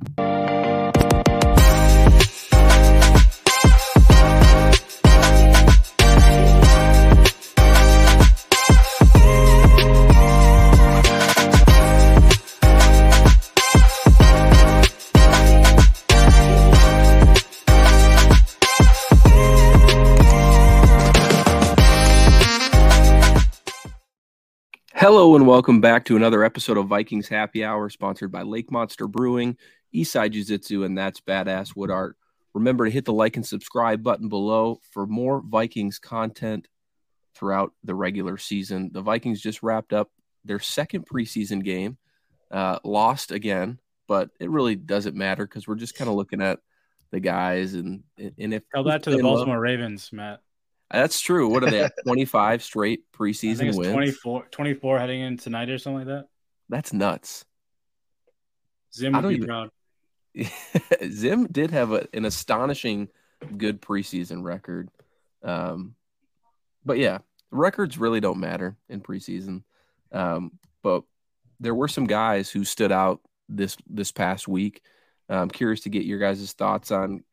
you Hello and welcome back to another episode of Vikings Happy Hour, sponsored by Lake Monster Brewing, Eastside Jiu Jitsu, and that's Badass Wood Art. Remember to hit the like and subscribe button below for more Vikings content throughout the regular season. The Vikings just wrapped up their second preseason game, uh, lost again, but it really doesn't matter because we're just kind of looking at the guys and and if tell that to the Baltimore well, Ravens, Matt. That's true. What are they 25 straight preseason wins? 24, 24 heading in tonight or something like that. That's nuts. Zim would be even... proud. Zim did have a, an astonishing good preseason record. Um, but yeah, records really don't matter in preseason. Um, but there were some guys who stood out this this past week. I'm curious to get your guys' thoughts on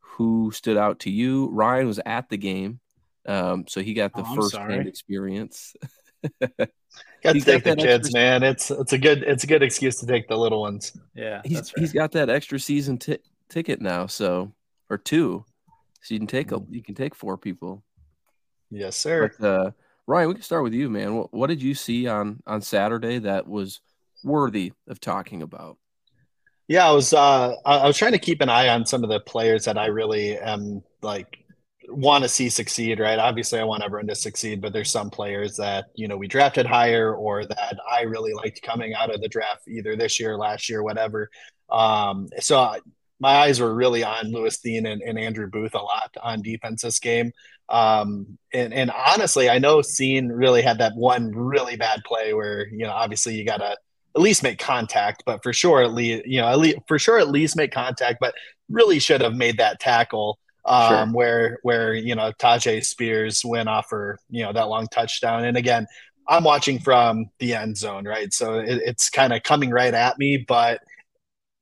who stood out to you. Ryan was at the game. Um, so he got the oh, first hand experience. got to take got the kids, extra... man. It's it's a good it's a good excuse to take the little ones. Yeah, he's he's got that extra season t- ticket now, so or two, so you can take a you can take four people. Yes, sir. But, uh, Ryan, we can start with you, man. What, what did you see on on Saturday that was worthy of talking about? Yeah, I was uh, I was trying to keep an eye on some of the players that I really am like want to see succeed, right? Obviously, I want everyone to succeed, but there's some players that you know we drafted higher or that I really liked coming out of the draft either this year, last year, whatever. Um, so I, my eyes were really on Lewis Cine and, and, Andrew Booth a lot on defense this game. Um, and, and honestly, I know Cine really had that one really bad play where you know obviously you got to at least make contact, but for sure at least you know at least for sure at least make contact, but really should have made that tackle um, sure. where where you know Tyjae Spears went off for you know that long touchdown. And again, I'm watching from the end zone, right? So it, it's kind of coming right at me, but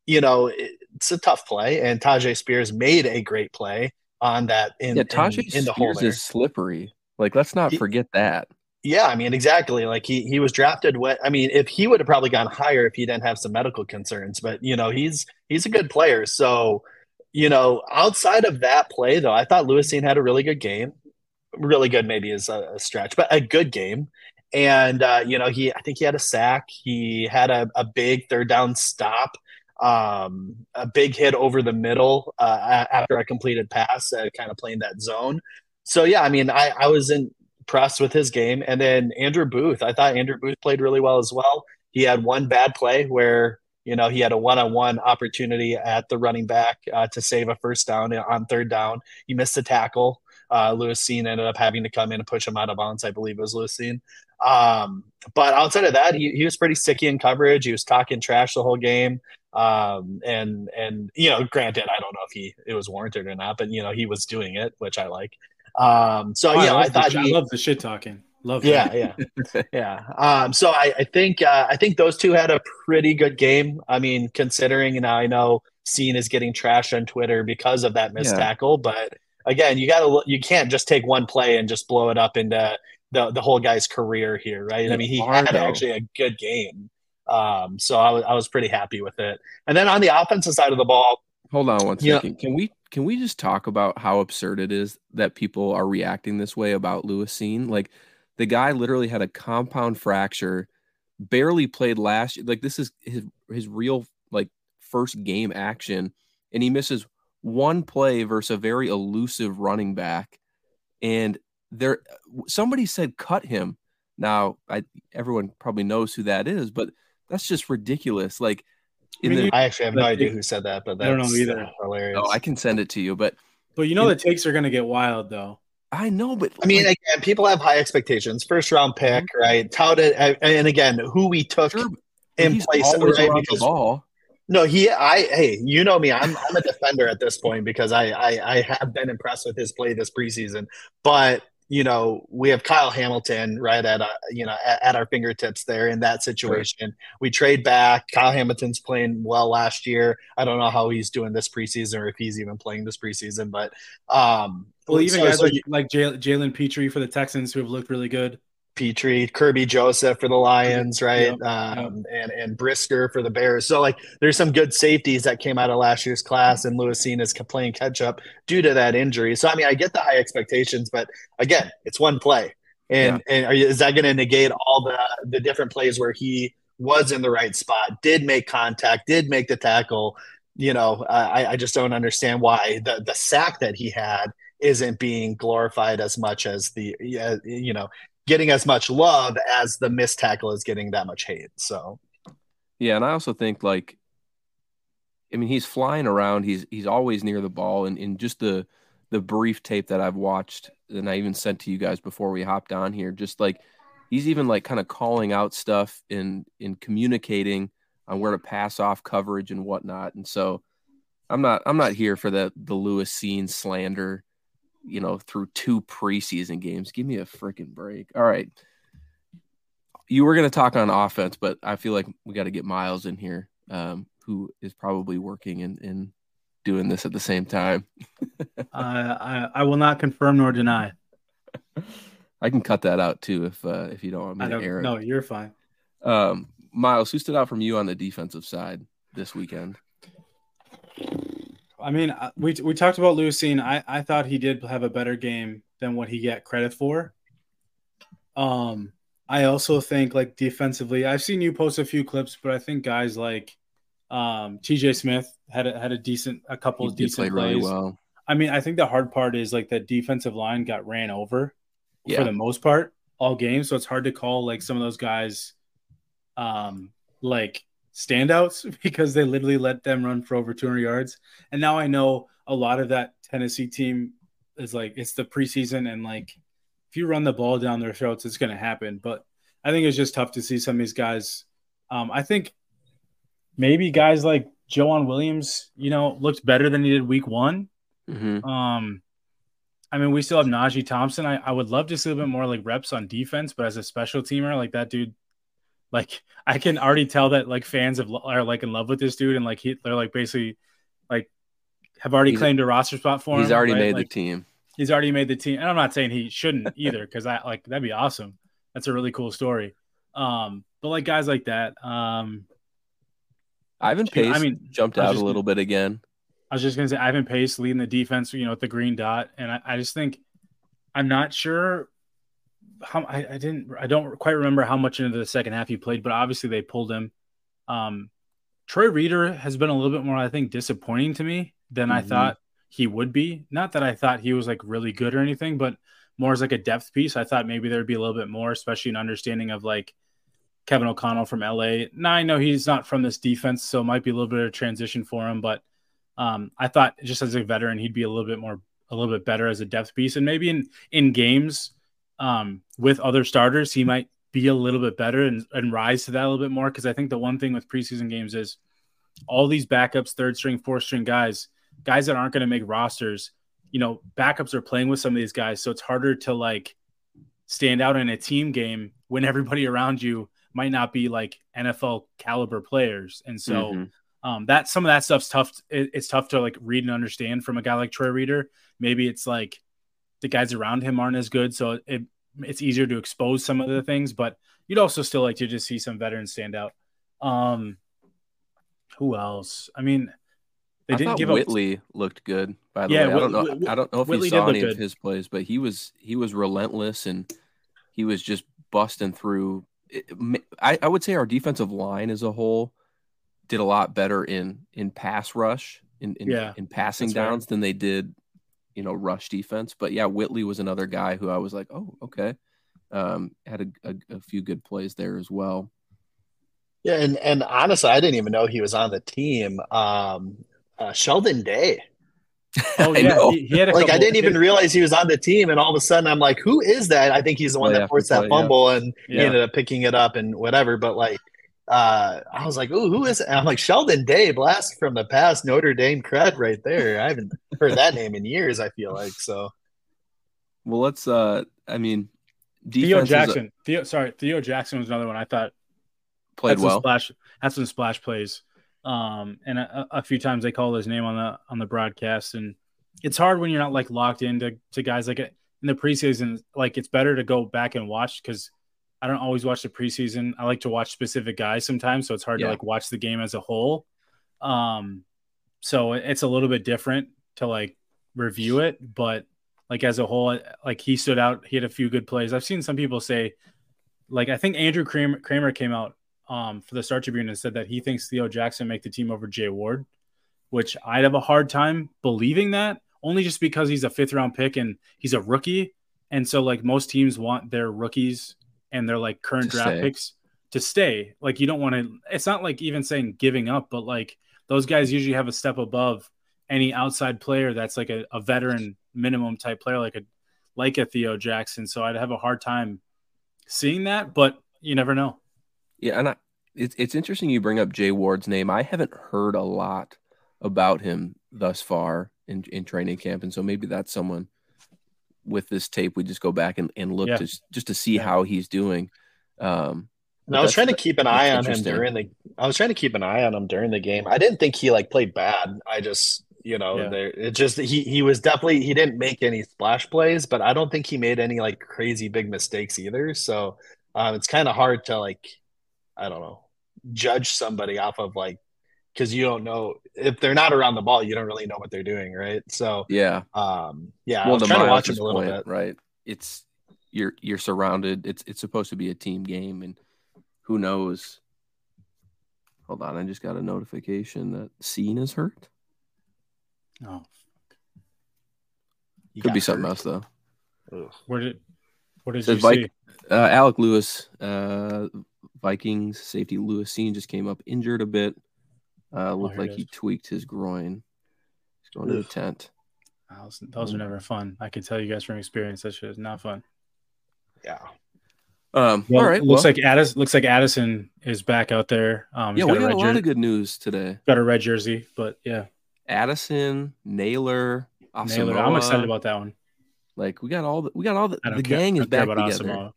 you know it, it's a tough play, and Tyjae Spears made a great play on that. In, yeah, Tyjae in, in the Spears is slippery. Like, let's not he, forget that. Yeah, I mean, exactly. Like he he was drafted. What I mean, if he would have probably gone higher if he didn't have some medical concerns, but you know, he's he's a good player. So you know, outside of that play, though, I thought Lewis Cine had a really good game. Really good, maybe is a, a stretch, but a good game. And uh, you know, he I think he had a sack. He had a, a big third down stop, um, a big hit over the middle uh, after a completed pass, uh, kind of playing that zone. So yeah, I mean, I, I was impressed with his game. And then Andrew Booth, I thought Andrew Booth played really well as well. He had one bad play where you know, he had a one-on-one opportunity at the running back uh, to save a first down on third down. He missed a tackle. Uh, Lewis Cine ended up having to come in and push him out of bounds. I believe it was Lewis Cine. Um, but outside of that, he, he was pretty sticky in coverage. He was talking trash the whole game. Um, and and you know, granted, I don't know if he it was warranted or not, but you know, he was doing it, which I like. Um, so oh, yeah, I, I thought the, he, I love the shit talking. Love yeah, yeah, yeah. Um, so I, I think uh, I think those two had a pretty good game. I mean, considering you know, I know Cine is getting trash on Twitter because of that missed yeah. tackle, but again, you got to you can't just take one play and just blow it up into the the whole guy's career here, right? I mean, he had actually a good game. Um, so I was I was pretty happy with it. And then on the offensive side of the ball, hold on one second. Can we can we just talk about how absurd it is that people are reacting this way about Lewis Cine? Like the guy literally had a compound fracture, barely played last like this is his his real like first game action and he misses one play versus a very elusive running back and there somebody said cut him. Now, I everyone probably knows who that is, but that's just ridiculous. Like I, mean, the, I actually have no idea who said that, but I don't know uh, either. Hilarious. Oh, I can send it to you, but but you know the takes are going to get wild though. I know, but I mean, like, again, people have high expectations. First round pick, mm-hmm. right? Touted, and again, who we took sure, in place, right? Because, ball. No, he, I, hey, you know me. I'm, I'm a defender at this point because I, I, I have been impressed with his play this preseason. But you know, we have Kyle Hamilton right at, a, you know, at, at, our fingertips there in that situation. Sure. We trade back. Kyle Hamilton's playing well last year. I don't know how he's doing this preseason or if he's even playing this preseason, but um, well, even so, guys so like, like Jalen Pitre for the Texans who have looked really good. Pitre, Kerby Joseph for the Lions, right? Yep, um, yep. And and Brisker for the Bears. So like, there's some good safeties that came out of last year's class, and Lewis Cine is playing catch up due to that injury. So I mean, I get the high expectations, but again, it's one play, and yeah. and you, is that going to negate all the the different plays where he was in the right spot, did make contact, did make the tackle? You know, I, I just don't understand why the the sack that he had isn't being glorified as much as the you know getting as much love as the missed tackle is getting that much hate. So, yeah, and I also think like, I mean, he's flying around. He's he's always near the ball, and in just the the brief tape that I've watched, and I even sent to you guys before we hopped on here, just like he's even like kind of calling out stuff in in communicating on where to pass off coverage and whatnot. And so, I'm not I'm not here for the the Lewis Cine slander you know, through two preseason games. Give me a freaking break. All right. You were going to talk on offense, but I feel like we got to get Myles in here, um, who is probably working and, and doing this at the same time. uh, I, I will not confirm nor deny. I can cut that out too if uh, if you don't want me to air it. No, you're fine. Um, Myles, who stood out from you on the defensive side this weekend? I mean, uh, we we talked about Lewis Cine. I I thought he did have a better game than what he get credit for. Um, I also think like defensively, I've seen you post a few clips, but I think guys like um TJ Smith had a, had a decent a couple of decent plays. Really well. I mean, I think the hard part is like the defensive line got ran over yeah. for the most part all game, so it's hard to call like some of those guys um like standouts because they literally let them run for over 200 yards. And now I know a lot of that Tennessee team is like it's the preseason and like if you run the ball down their throats, it's going to happen. But I think it's just tough to see some of these guys. Um, I think maybe guys like Joejuan Williams, you know, looked better than he did week one. Mm-hmm. Um, I mean, we still have Najee Thompson. I, I would love to see a little bit more like reps on defense, but as a special teamer, like that dude like I can already tell that like fans of, are like in love with this dude, and like he, they're like basically like have already he's, claimed a roster spot for him. He's already right? made like, the team. He's already made the team, and I'm not saying he shouldn't either, because I like that'd be awesome. That's a really cool story. Um, but like guys like that, um, Ivan Pace. I mean, jumped out a little bit again. I was just gonna say Ivan Pace leading the defense, you know, with the green dot, and I, I just think I'm not sure how I, I, didn't I don't quite remember how much into the second half he played, but obviously they pulled him. Um, Troy Reeder has been a little bit more, I think, disappointing to me than mm-hmm. I thought he would be. Not that I thought he was like really good or anything, but more as like a depth piece. I thought maybe there'd be a little bit more, especially an understanding of like Kevin O'Connell from LA. Now I know he's not from this defense, so it might be a little bit of a transition for him, but um, I thought just as a veteran, he'd be a little bit more, a little bit better as a depth piece, and maybe in in games um, with other starters, he might be a little bit better and, and rise to that a little bit more. Because I think the one thing with preseason games is all these backups, third string, fourth string guys, guys that aren't going to make rosters, you know, backups are playing with some of these guys. So it's harder to like stand out in a team game when everybody around you might not be like NFL caliber players. And so mm-hmm. um, that some of that stuff's tough. It, it's tough to like read and understand from a guy like Troy Reeder. Maybe it's like the guys around him aren't as good, so it, it's easier to expose some of the things. But you'd also still like to just see some veterans stand out. Um, who else? I mean, they I didn't give Whitley up... looked good. By the yeah, way, I don't know. I don't know if Whitley you saw any good. of his plays, but he was he was relentless and he was just busting through. I, I would say our defensive line as a whole did a lot better in in pass rush in in, yeah, in passing downs right. than they did you know rush defense. But yeah, Whitley was another guy who I was like, oh okay, um, had a, a, a few good plays there as well. Yeah, and and honestly, I didn't even know he was on the team. Um, uh, Sheldon Day. Oh yeah, he, he, had like I didn't even realize he was on the team, and all of a sudden I'm like, "Who is that?" I think he's the one that forced that fumble, yeah. and yeah. he ended up picking it up and whatever. But like, uh, I was like, "Oh, who is it?" And I'm like, Sheldon Day, blast from the past, Notre Dame cred right there. I haven't heard that name in years. I feel like so. Well, let's. uh I mean, Theo Jackson. A, Theo, sorry, Theo Jackson was another one I thought played had well. Splash had some splash plays, um, and a, a, few times they called his name on the on the broadcast, and it's hard when you're not like locked into to guys like it in the preseason. Like it's better to go back and watch because I don't always watch the preseason. I like to watch specific guys sometimes, so it's hard yeah. to like watch the game as a whole. Um, so it's a little bit different to like review it, but like as a whole, like he stood out. He had a few good plays. I've seen some people say, like I think Andrew Krammer, Krammer came out um, for the Star Tribune and said that he thinks Theo Jackson make the team over Jay Ward, which I'd have a hard time believing that only just because he's a fifth round pick and he's a rookie. And so like most teams want their rookies and their like current draft stay. picks to stay. Like you don't want to it's not like even saying giving up, but like those guys usually have a step above any outside player that's like a, a veteran minimum type player like a like a Theo Jackson. So I'd have a hard time seeing that, but you never know. Yeah, and I, it's it's interesting you bring up Jay Ward's name. I haven't heard a lot about him thus far in, in training camp, and so maybe that's someone with this tape we just go back and, and look yeah. to just to see yeah. how he's doing. Um, I was trying to keep an eye on him during the. I was trying to keep an eye on him during the game. I didn't think he like played bad. I just you know yeah. there it just he he was definitely he didn't make any splash plays, but I don't think he made any like crazy big mistakes either. So um, it's kind of hard to like I don't know judge somebody off of like because you don't know if they're not around the ball, you don't really know what they're doing, right? So yeah, um, yeah. Well, I was trying to watch him a little point, bit, right? It's you're you're surrounded. It's it's supposed to be a team game, and who knows? Hold on, I just got a notification that Cine is hurt. Oh, could be hurt. something else though. Ugh. Where did what did you see? Uh, Alec Lewis, uh, Vikings safety Lewis Cine just came up injured a bit. Uh, oh, looked oh, like he tweaked his groin. He's going Ugh. to the tent. Those, those are never fun. I can tell you guys from experience that shit is not fun. Yeah. Um, well, all right. Looks well, like Addison looks like Addison is back out there. Um, yeah, we got a, a lot jer- of good news today. Got a red jersey, but yeah. Addison, Nailor. Asamoah. Nailor. I'm excited about that one. Like we got all the we got all the the care. gang is back together.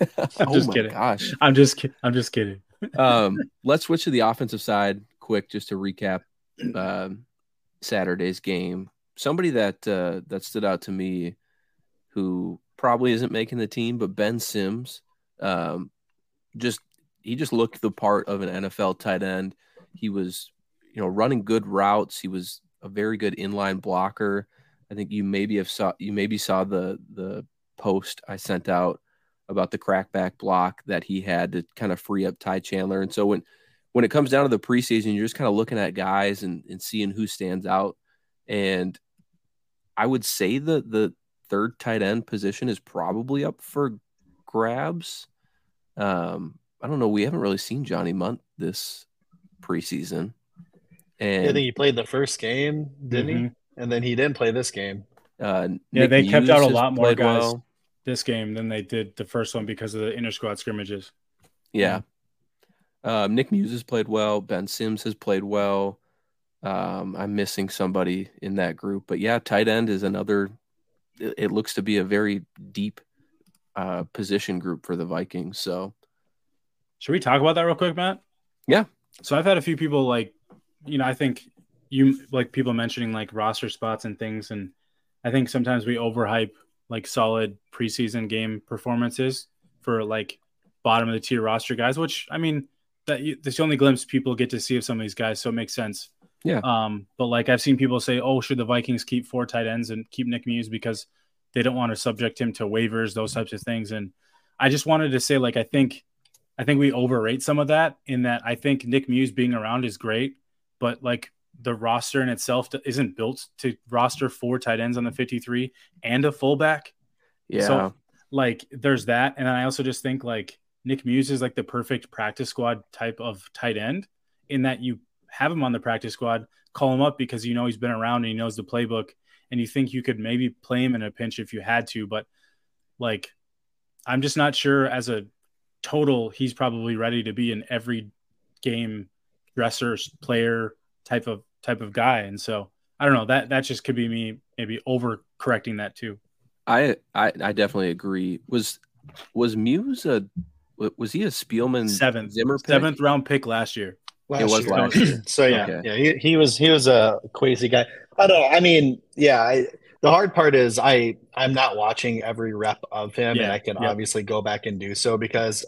I'm oh just kidding. Gosh. I'm just kidding. I'm just kidding. um, let's switch to the offensive side quick just to recap uh, Saturday's game. Somebody that uh, that stood out to me, who probably isn't making the team, but Ben Sims, um, just he just looked the part of an NFL tight end. He was, you know, running good routes. He was a very good inline blocker. I think you maybe have saw you maybe saw the the post I sent out about the crackback block that he had to kind of free up Ty Chandler. And so when when it comes down to the preseason, you're just kind of looking at guys and, and seeing who stands out. And I would say the the third tight end position is probably up for grabs. Um, I don't know. We haven't really seen Johnny Mundt this preseason. And yeah, I think he played the first game, didn't mm-hmm. he? And then he didn't play this game. Uh, yeah, Nick they Muse kept out a lot more guys well. this game than they did the first one because of the inter squad scrimmages. Yeah. Um, Nick Muse has played well. Ben Sims has played well. Um, I'm missing somebody in that group, but yeah, tight end is another. It, it looks to be a very deep uh, position group for the Vikings. So, should we talk about that real quick, Matt? Yeah. So I've had a few people like, you know, I think you like people mentioning like roster spots and things, and I think sometimes we overhype like solid preseason game performances for like bottom of the tier roster guys, which I mean that that's the only glimpse people get to see of some of these guys, so it makes sense. Yeah. Um, but like I've seen people say, "Oh, should the Vikings keep four tight ends and keep Nick Muse because they don't want to subject him to waivers, those types of things?" And I just wanted to say, like, I think, I think we overrate some of that. In that, I think Nick Muse being around is great, but like the roster in itself isn't built to roster four tight ends on the 53 and a fullback. Yeah. So like there's that. And I also just think like Nick Muse is like the perfect practice squad type of tight end in that you have him on the practice squad, call him up because you know he's been around and he knows the playbook and you think you could maybe play him in a pinch if you had to. But like, I'm just not sure as a total, he's probably ready to be an every game dresser player type of type of guy. And so I don't know that that just could be me maybe over correcting that too. I, I I definitely agree. Was was Muse a was he a Spielman seventh Zimmer pick? seventh round pick last year? Last it was year. last year. So yeah, Okay. yeah, he, he was he was a crazy guy. I don't know. I mean, yeah. I, the hard part is I I'm not watching every rep of him, and I can yeah. obviously go back and do so because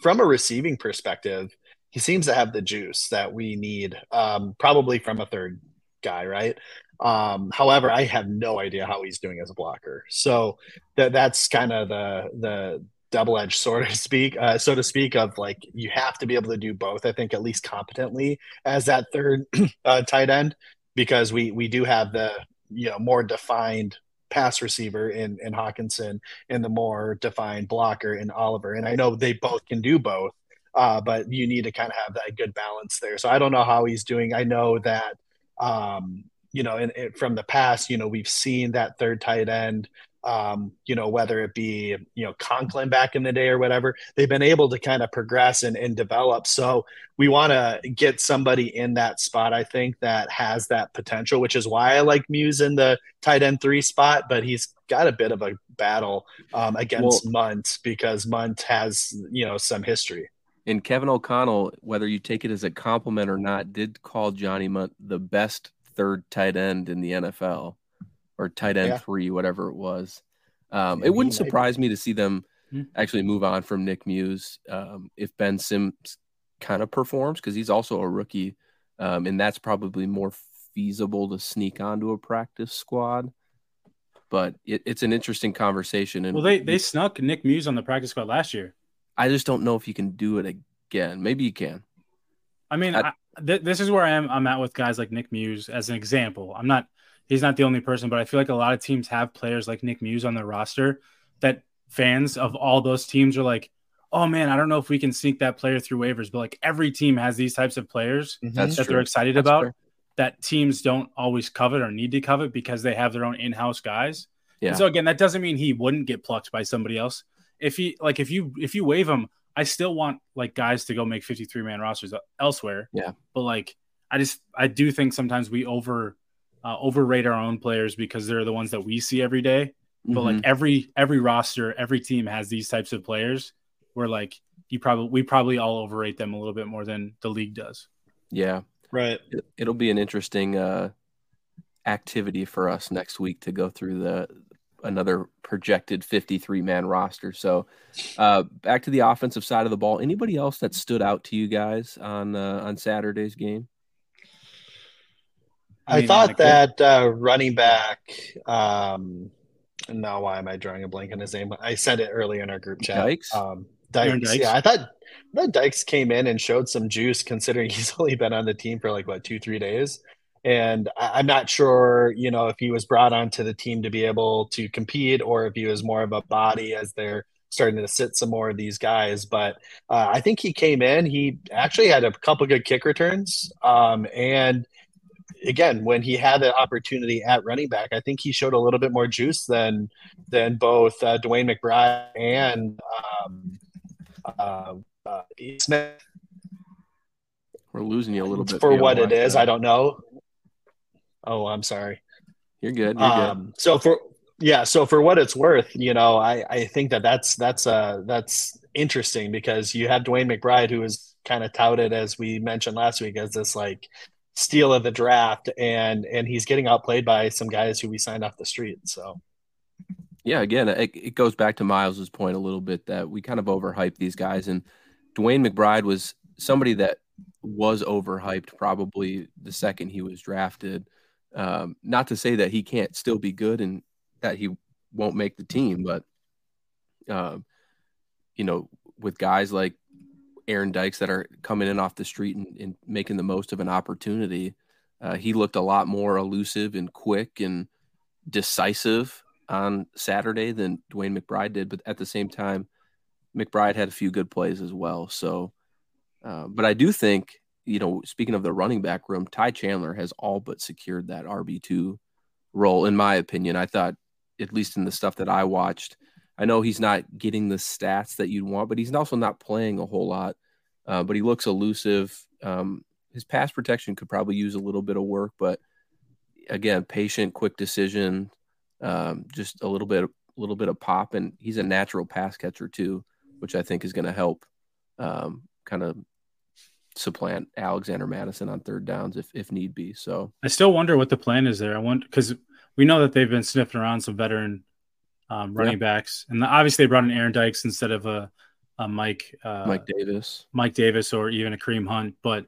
from a receiving perspective, he seems to have the juice that we need, um, probably from a third guy, right? Um, however, I have no idea how he's doing as a blocker. So that that's kind of the the double edged sword, to speak, uh, so to speak, of like you have to be able to do both. I think at least competently as that third uh, tight end because we we do have the you know more defined pass receiver in in Hockenson and the more defined blocker in Oliver. And I know they both can do both, uh, but you need to kind of have that good balance there. So I don't know how he's doing. I know that um, you know, in, in, from the past, you know, we've seen that third tight end. Um, you know, whether it be you know Conklin back in the day or whatever, they've been able to kind of progress and, and develop. So we want to get somebody in that spot. I think that has that potential, which is why I like Muse in the tight end three spot. But he's got a bit of a battle um, against Mundt because Mundt has you know some history. And Kevin O'Connell, whether you take it as a compliment or not, did call Johnny Mundt the best third tight end in the NFL or tight end Yeah. three, whatever it was. Um, it wouldn't might be. surprise me to see them Hmm. actually move on from Nick Muse um, if Ben Sims kind of performs because he's also a rookie, um, and that's probably more feasible to sneak onto a practice squad. But it, it's an interesting conversation, and Well, they they snuck Nick Muse on the practice squad last year. I just don't know if you can do it again. Maybe you can. I mean, I- I, th- this is where I am. I'm at with guys like Nick Muse as an example. I'm not. He's not the only person, but I feel like a lot of teams have players like Nick Muse on their roster that fans of all those teams are like, oh man, I don't know if we can sneak that player through waivers. But like every team has these types of players mm-hmm. That's that true. they're excited That's about fair. that teams don't always covet or need to covet because they have their own in-house guys. Yeah. And so again, that doesn't mean he wouldn't get plucked by somebody else. If he like if you if you waive him, I still want like guys to go make 53 man rosters uh, elsewhere. Yeah. But like I just I do think sometimes we over uh, overrate our own players because they're the ones that we see every day. But Mhm. like every every roster, every team has these types of players where like you probably we probably all overrate them a little bit more than the league does. yeah, Right. it, it'll be an interesting uh, activity for us next week to go through the another projected 53 man roster. So, uh, back to the offensive side of the ball. Anybody else that stood out to you guys on uh, on Saturday's game? I, mean, thought like, that uh, running back. Um, now, why am I drawing a blank on his name? I said it earlier in our group chat. Dykes? Um, Dykes. Dykes. Yeah, I thought I thought Dykes came in and showed some juice, considering he's only been on the team for like what two, three days. And I, I'm not sure, you know, if he was brought onto the team to be able to compete, or if he was more of a body as they're starting to sit some more of these guys. But uh, I think he came in. He actually had a couple good kick returns, um, and again, when he had the opportunity at running back, I think he showed a little bit more juice than than both uh, DeWayne McBride and um, uh, uh, Smith. We're losing you a little bit For what it is. Wi-Fi. I don't know. Oh, I'm sorry. You're good. You're good. Um, so for yeah, so for what it's worth, you know, I I think that that's that's uh that's interesting because you have DeWayne McBride who is kind of touted as we mentioned last week as this like steal of the draft and and he's getting outplayed by some guys who we signed off the street. So Yeah, again, it, it goes back to Myles's point a little bit that we kind of overhyped these guys, and DeWayne McBride was somebody that was overhyped probably the second he was drafted. Um, not to say that he can't still be good and that he won't make the team, but um, you know, with guys like Aaron Dykes that are coming in off the street and, and making the most of an opportunity, uh, he looked a lot more elusive and quick and decisive on Saturday than DeWayne McBride did. But at the same time, McBride had a few good plays as well. So, uh, but I do think, you know, speaking of the running back room, Ty Chandler has all but secured that RB2 role, in my opinion. I thought, at least in the stuff that I watched, I know he's not getting the stats that you'd want, but he's also not playing a whole lot. Uh, but he looks elusive. Um, his pass protection could probably use a little bit of work, but again, patient, quick decision, Um, just a little bit, a little bit of pop, and he's a natural pass catcher too, which I think is going to help um, kind of supplant Alexander Mattison on third downs if if need be. So I still wonder what the plan is there. I want because we know that they've been sniffing around some veteran um, running yeah. backs, and obviously they brought in Aaron Dykes instead of a, a Mike uh, Mike Davis, Mike Davis, or even a Kareem Hunt. But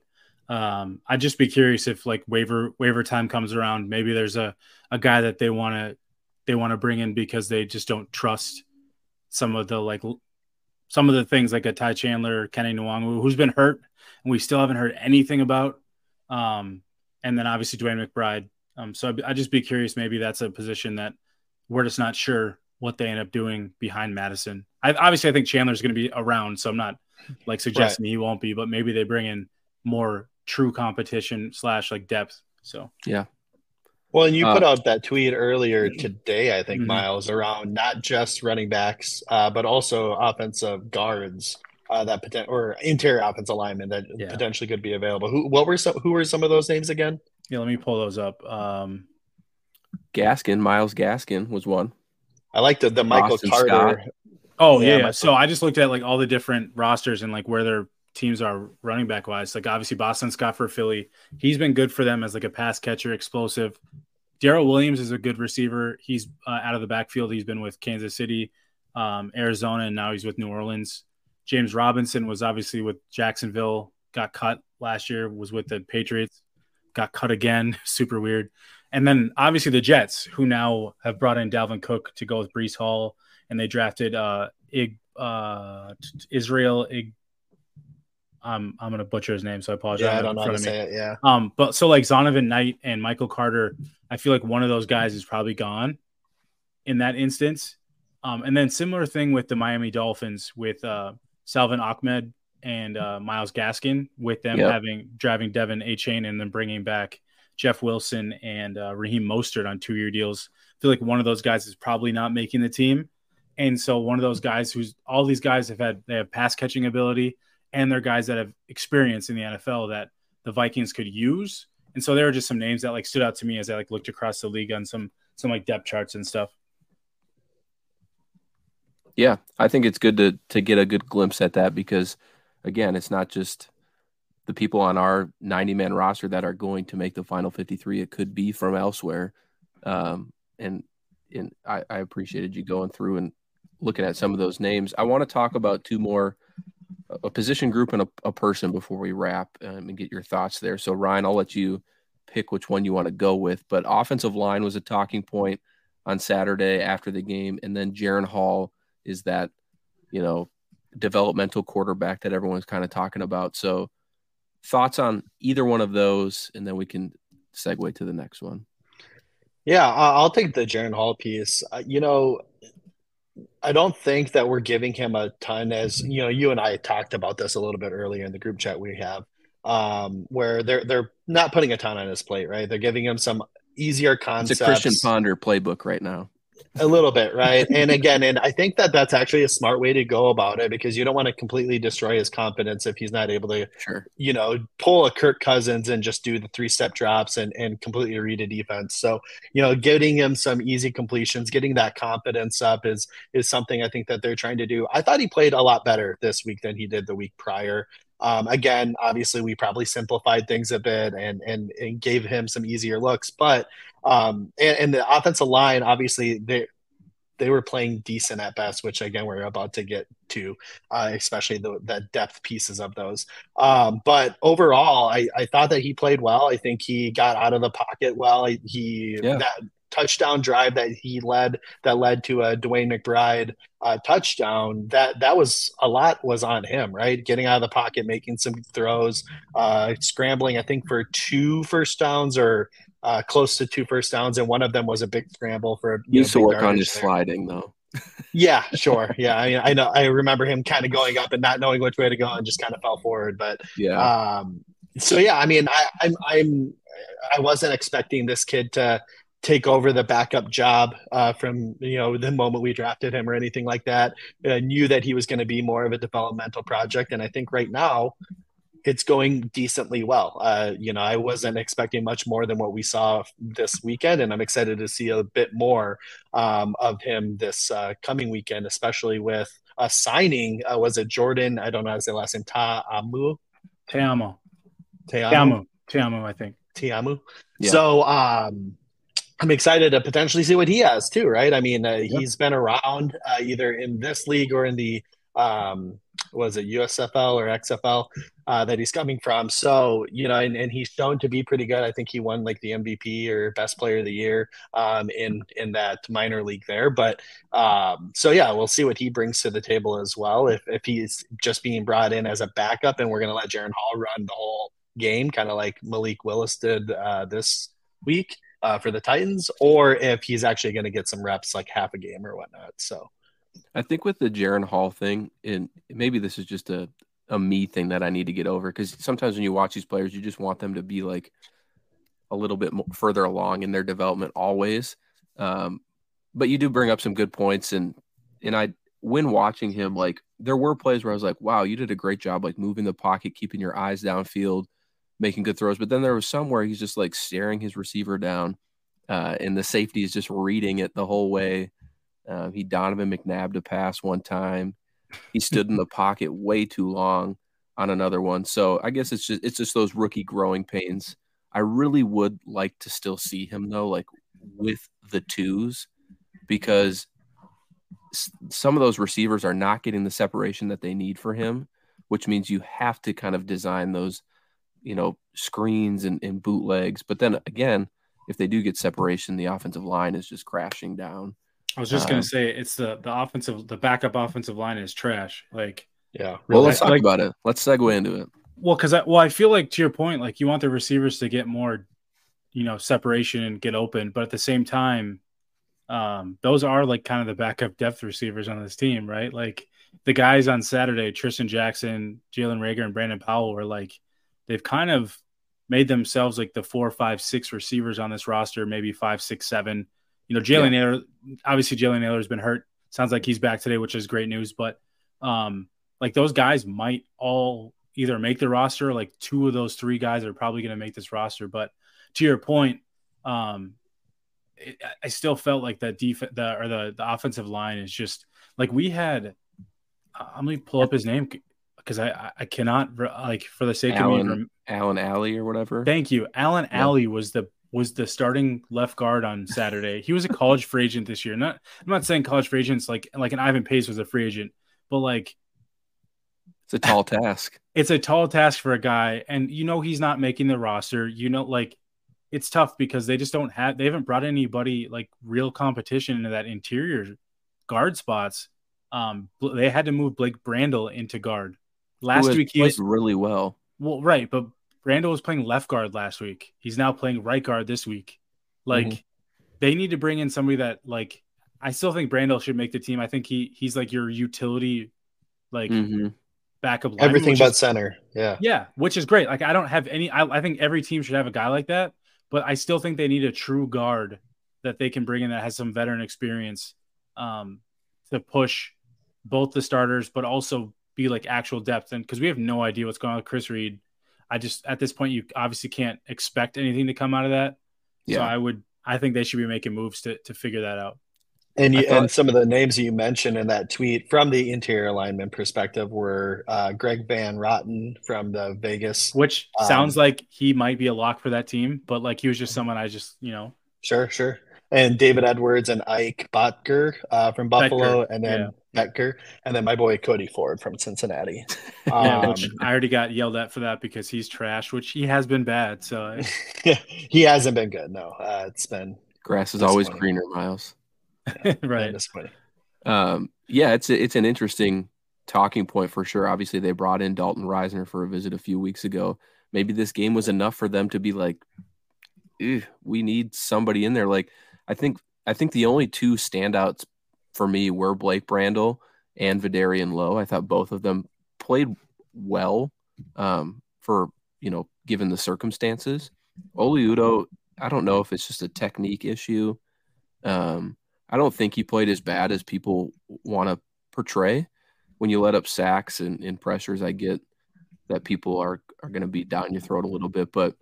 um, I'd just be curious if like waiver waiver time comes around, maybe there's a a guy that they want to they want to bring in because they just don't trust some of the like some of the things like a Ty Chandler, Kene Nwangwu, who's been hurt and we still haven't heard anything about. Um, and then obviously DeWayne McBride. Um, so I'd, I'd just be curious. Maybe that's a position that we're just not sure what they end up doing behind Mattison. I, obviously, I think Chandler's going to be around, so I'm not like suggesting right. he won't be, but maybe they bring in more true competition slash like depth. So yeah, well, and you uh, put out that tweet earlier today, I think, mm-hmm. Myles, around not just running backs, uh, but also offensive guards uh, that potential or interior offensive linemen that yeah. potentially could be available. Who what were some who were some of those names again? Yeah, let me pull those up. Um, Gaskin, Myles Gaskin was one. I like the the Michael Austin Carter. Scott. Oh yeah, yeah. so I just looked at like all the different rosters and like where their teams are running back wise. Like obviously Boston Scott for Philly, he's been good for them as like a pass catcher, explosive. Darrel Williams is a good receiver. He's uh, out of the backfield. He's been with Kansas City, um, Arizona, and now he's with New Orleans. James Robinson was obviously with Jacksonville, got cut last year, was with the Patriots, got cut again. Super weird. And then obviously the Jets, who now have brought in Dalvin Cook to go with Breece Hall, and they drafted uh, Ig, uh, Israel Ig, I'm I'm gonna butcher his name, so I apologize. Yeah, I don't know how to say it. Yeah. Um, but so like Zonovan Knight and Michael Carter, I feel like one of those guys is probably gone in that instance. Um, and then similar thing with the Miami Dolphins with uh, Salvon Ahmed and uh, Myles Gaskin, with them yep. having driving De'Von Achane and then bringing back Jeff Wilson and uh, Raheem Mostert on two year deals. I feel like one of those guys is probably not making the team. And so one of those guys who's all these guys have had they have pass catching ability and they're guys that have experience in the NFL that the Vikings could use. And so there are just some names that like stood out to me as I like looked across the league on some some like depth charts and stuff. Yeah, I think it's good to to get a good glimpse at that because again, it's not just the people on our 90 man roster that are going to make the final 53. It could be from elsewhere. Um, and and I, I appreciated you going through and looking at some of those names. I want to talk about two more a position group and a, a person before we wrap um, and get your thoughts there. So Ryan, I'll let you pick which one you want to go with. But offensive line was a talking point on Saturday after the game, and then Jaren Hall is that you know developmental quarterback that everyone's kind of talking about. So thoughts on either one of those, and then we can segue to the next one. Yeah, I'll take the Jaren Hall piece. Uh, you know, I don't think that we're giving him a ton as you know, you and I talked about this a little bit earlier in the group chat we have, um, where they're they're not putting a ton on his plate, right? They're giving him some easier concepts. It's a Christian Ponder playbook right now a little bit right? And again and i think that that's actually a smart way to go about it because you don't want to completely destroy his confidence if he's not able to sure. you know pull a kirk cousins and just do the three step drops and, and completely read a defense. So you know getting him some easy completions getting that confidence up is is something i think that they're trying to do. I thought he played a lot better this week than he did the week prior um, again, obviously, we probably simplified things a bit and and, and gave him some easier looks, but um, and, and, the offensive line, obviously, they they were playing decent at best, which again we're about to get to, uh, especially the, the depth pieces of those. Um, but overall, I, I thought that he played well. I think he got out of the pocket well. He yeah. that touchdown drive that he led that led to a DeWayne McBride uh, touchdown. That that was a lot was on him, right? Getting out of the pocket, making some throws, uh, scrambling. I think for two first downs or uh, close to two first downs, and one of them was a big scramble for. He used to work on his there. sliding though. yeah, sure. Yeah, I mean, I know. I remember him kind of going up and not knowing which way to go, and just kind of fell forward. But yeah. Um, so yeah, I mean, I, I'm I'm I wasn't expecting this kid to take over the backup job uh, from you know the moment we drafted him or anything like that. I knew that he was going to be more of a developmental project, and I think right now it's going decently well. Uh, you know, I wasn't expecting much more than what we saw this weekend, and I'm excited to see a bit more um, of him this uh, coming weekend, especially with a signing. Uh, was it Jordan? I don't know how to say last name. Ta'amu. Ta'amu. Ta'amu. Ta'amu. I think. Ta'amu. Yeah. So um, I'm excited to potentially see what he has too. Right? I mean, uh, he's been around uh, either in this league or in the um, was it USFL or XFL uh, that he's coming from. So, you know, and, and he's shown to be pretty good. I think he won like the MVP or best player of the year um, in, in that minor league there. But um, so, yeah, we'll see what he brings to the table as well. If, if he's just being brought in as a backup and we're going to let Jaren Hall run the whole game, kind of like Malik Willis did uh, this week uh, for the Titans, or if he's actually going to get some reps like half a game or whatnot. So, I think with the Jaren Hall thing, and maybe this is just a, a me thing that I need to get over because sometimes when you watch these players, you just want them to be like a little bit more, further along in their development always. Um, but you do bring up some good points, and and I when watching him, like there were plays where I was like, wow, you did a great job, like moving the pocket, keeping your eyes downfield, making good throws. But then there was some where he's just like staring his receiver down, uh, and the safety is just reading it the whole way. Um, he Donovan McNabb to pass one time. He stood in the pocket way too long on another one. So I guess it's just it's just those rookie growing pains. I really would like to still see him though, like with the twos, because some of those receivers are not getting the separation that they need for him, which means you have to kind of design those, you know, screens and, and bootlegs. But then again, if they do get separation, the offensive line is just crashing down. I was just gonna um, say it's the the offensive the backup offensive line is trash. Like yeah. Really. Well, let's talk like, about it. Let's segue into it. Well, because I well I feel like to your point, like you want the receivers to get more, you know, separation and get open, but at the same time, um, those are like kind of the backup depth receivers on this team, right? Like the guys on Saturday, Trishton Jackson, Jalen Reagor, and Brandon Powell were like they've kind of made themselves like the four, five, six receivers on this roster, maybe five, six, seven you know, Jalen yeah. Nailor, obviously Jalen Nailor has been hurt. Sounds like he's back today, which is great news. But um, like those guys might all either make the roster. Like two of those three guys are probably going to make this roster. But to your point, um, it, I still felt like that defense, the or the the offensive line is just like we had. Uh, I'm gonna pull up his name because I I cannot like for the sake Alan, of me. Alan Ali or whatever. Thank you. Alan yeah. Alley was the was the starting left guard on Saturday. He was a college free agent this year. Not I'm not saying college free agents like like an Ivan Pace was a free agent, but like it's a tall task. It's a tall task for a guy, and you know he's not making the roster. You know, like it's tough because they just don't have they haven't brought anybody like real competition into that interior guard spots. Um, they had to move Blake Brandel into guard last week. He was really well. Well, right, but Randall was playing left guard last week. He's now playing right guard this week. Like mm-hmm. they need to bring in somebody that like I still think Brandel should make the team. I think he he's like your utility like mm-hmm. backup line, everything but is, center. Yeah. Yeah, which is great. Like I don't have any I, I think every team should have a guy like that, but I still think they need a true guard that they can bring in that has some veteran experience um to push both the starters but also be like actual depth and because we have no idea what's going on with Chris Reed I just at this point you obviously can't expect anything to come out of that. Yeah. So I would I think they should be making moves to to figure that out. And you, thought, and some of the names you mentioned in that tweet from the interior alignment perspective were uh, Greg Van Roten from the Vegas, which um, sounds like he might be a lock for that team, but like he was just someone I just you know. Sure, sure and David Edwards and Ike Boettger uh, from Buffalo, Boettger, and then yeah. Boettger, and then my boy Cody Ford from Cincinnati. yeah, um, which I already got yelled at for that because he's trash, which he has been bad. So yeah, he hasn't been good. No, uh, it's been grass is always greener, Myles. Yeah, right. Um, yeah, it's a, it's an interesting talking point for sure. Obviously, they brought in Dalton Risner for a visit a few weeks ago. Maybe this game was enough for them to be like, we need somebody in there. Like I think I think the only two standouts for me were Blake Brandel and Vederian Lowe. I thought both of them played well um, for you know given the circumstances. Oli Udoh, I don't know if it's just a technique issue. Um, I don't think he played as bad as people want to portray. When you let up sacks and, and pressures, I get that people are are going to be down your throat a little bit, but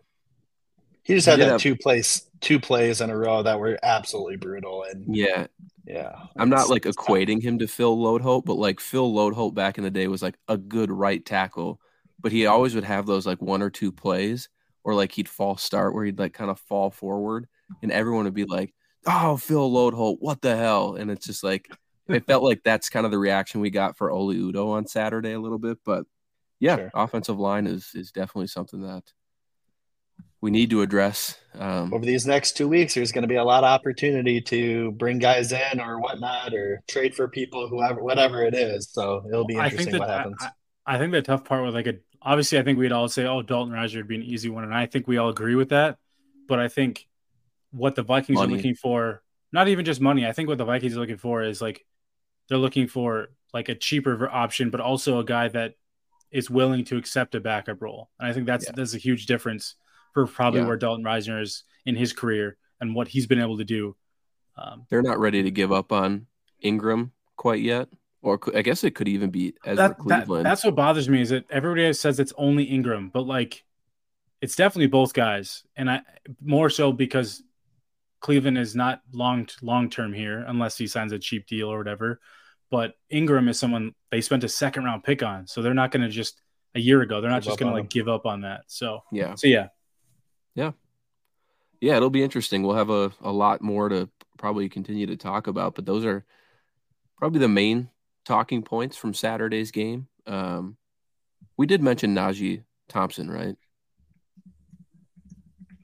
he just had that have, two plays two plays in a row that were absolutely brutal and yeah. Yeah. I'm not like equating him to phil loadholt but like phil loadholt back in the day was like a good right tackle but he always would have those like one or two plays or like he'd fall start where he'd like kind of fall forward and everyone would be like oh phil loadholt what the hell? And it's just like it felt like that's kind of the reaction we got for Oli Udoh on Saturday a little bit but yeah sure. offensive line is is definitely something that we need to address. Um, Over these next two weeks, there's going to be a lot of opportunity to bring guys in or whatnot, or trade for people, whoever, whatever it is. So it'll be interesting that, what happens. I, I, think the tough part with like a obviously, I think we'd all say, "Oh, Dalton Risner would be an easy one," and I think we all agree with that. But I think what the Vikings money. are looking for, not even just money. I think what the Vikings are looking for is like they're looking for like a cheaper option, but also a guy that is willing to accept a backup role. And I think that's yeah. that's a huge difference for probably yeah. where Dalton Risner is in his career and what he's been able to do. Um, They're not ready to give up on Ingram quite yet, or I guess it could even be Ezra that, Cleveland. That, that's what bothers me is that everybody says it's only Ingram, but like it's definitely both guys, and I more so because Cleveland is not long long term here unless he signs a cheap deal or whatever. But Ingram is someone they spent a second round pick on, so they're not going to just a year ago. They're not give just going to like him. give up on that. So yeah, so yeah, yeah. Yeah, it'll be interesting. We'll have a, a lot more to probably continue to talk about, but those are probably the main talking points from Saturday's game. Um, we did mention Najee Thompson, right?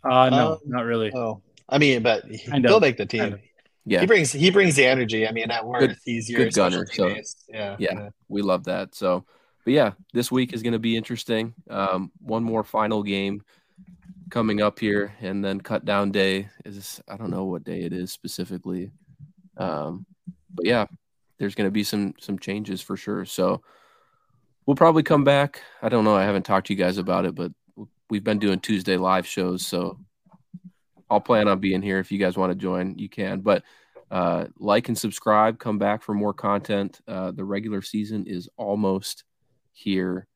Uh, no, um, not really. Oh, I mean, but he'll make the team. Yeah, he brings he brings the energy. I mean, at work, good, he's your good gunner. So yeah, yeah, yeah, we love that. So, but yeah, this week is going to be interesting. Um, one more final game coming up here, and then cut down day is I don't know what day it is specifically, um, but yeah, there's going to be some some changes for sure. So we'll probably come back. I don't know. I haven't talked to you guys about it, but we've been doing Tuesday live shows, so I'll plan on being here. If you guys want to join, you can. But uh, like and subscribe. Come back for more content. Uh, the regular season is almost here,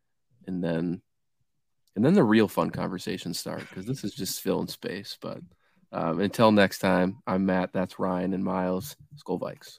and then and then the real fun conversations start because this is just filling space. But um, until next time, I'm Matt. That's Ryan and Myles. Skol Vikes.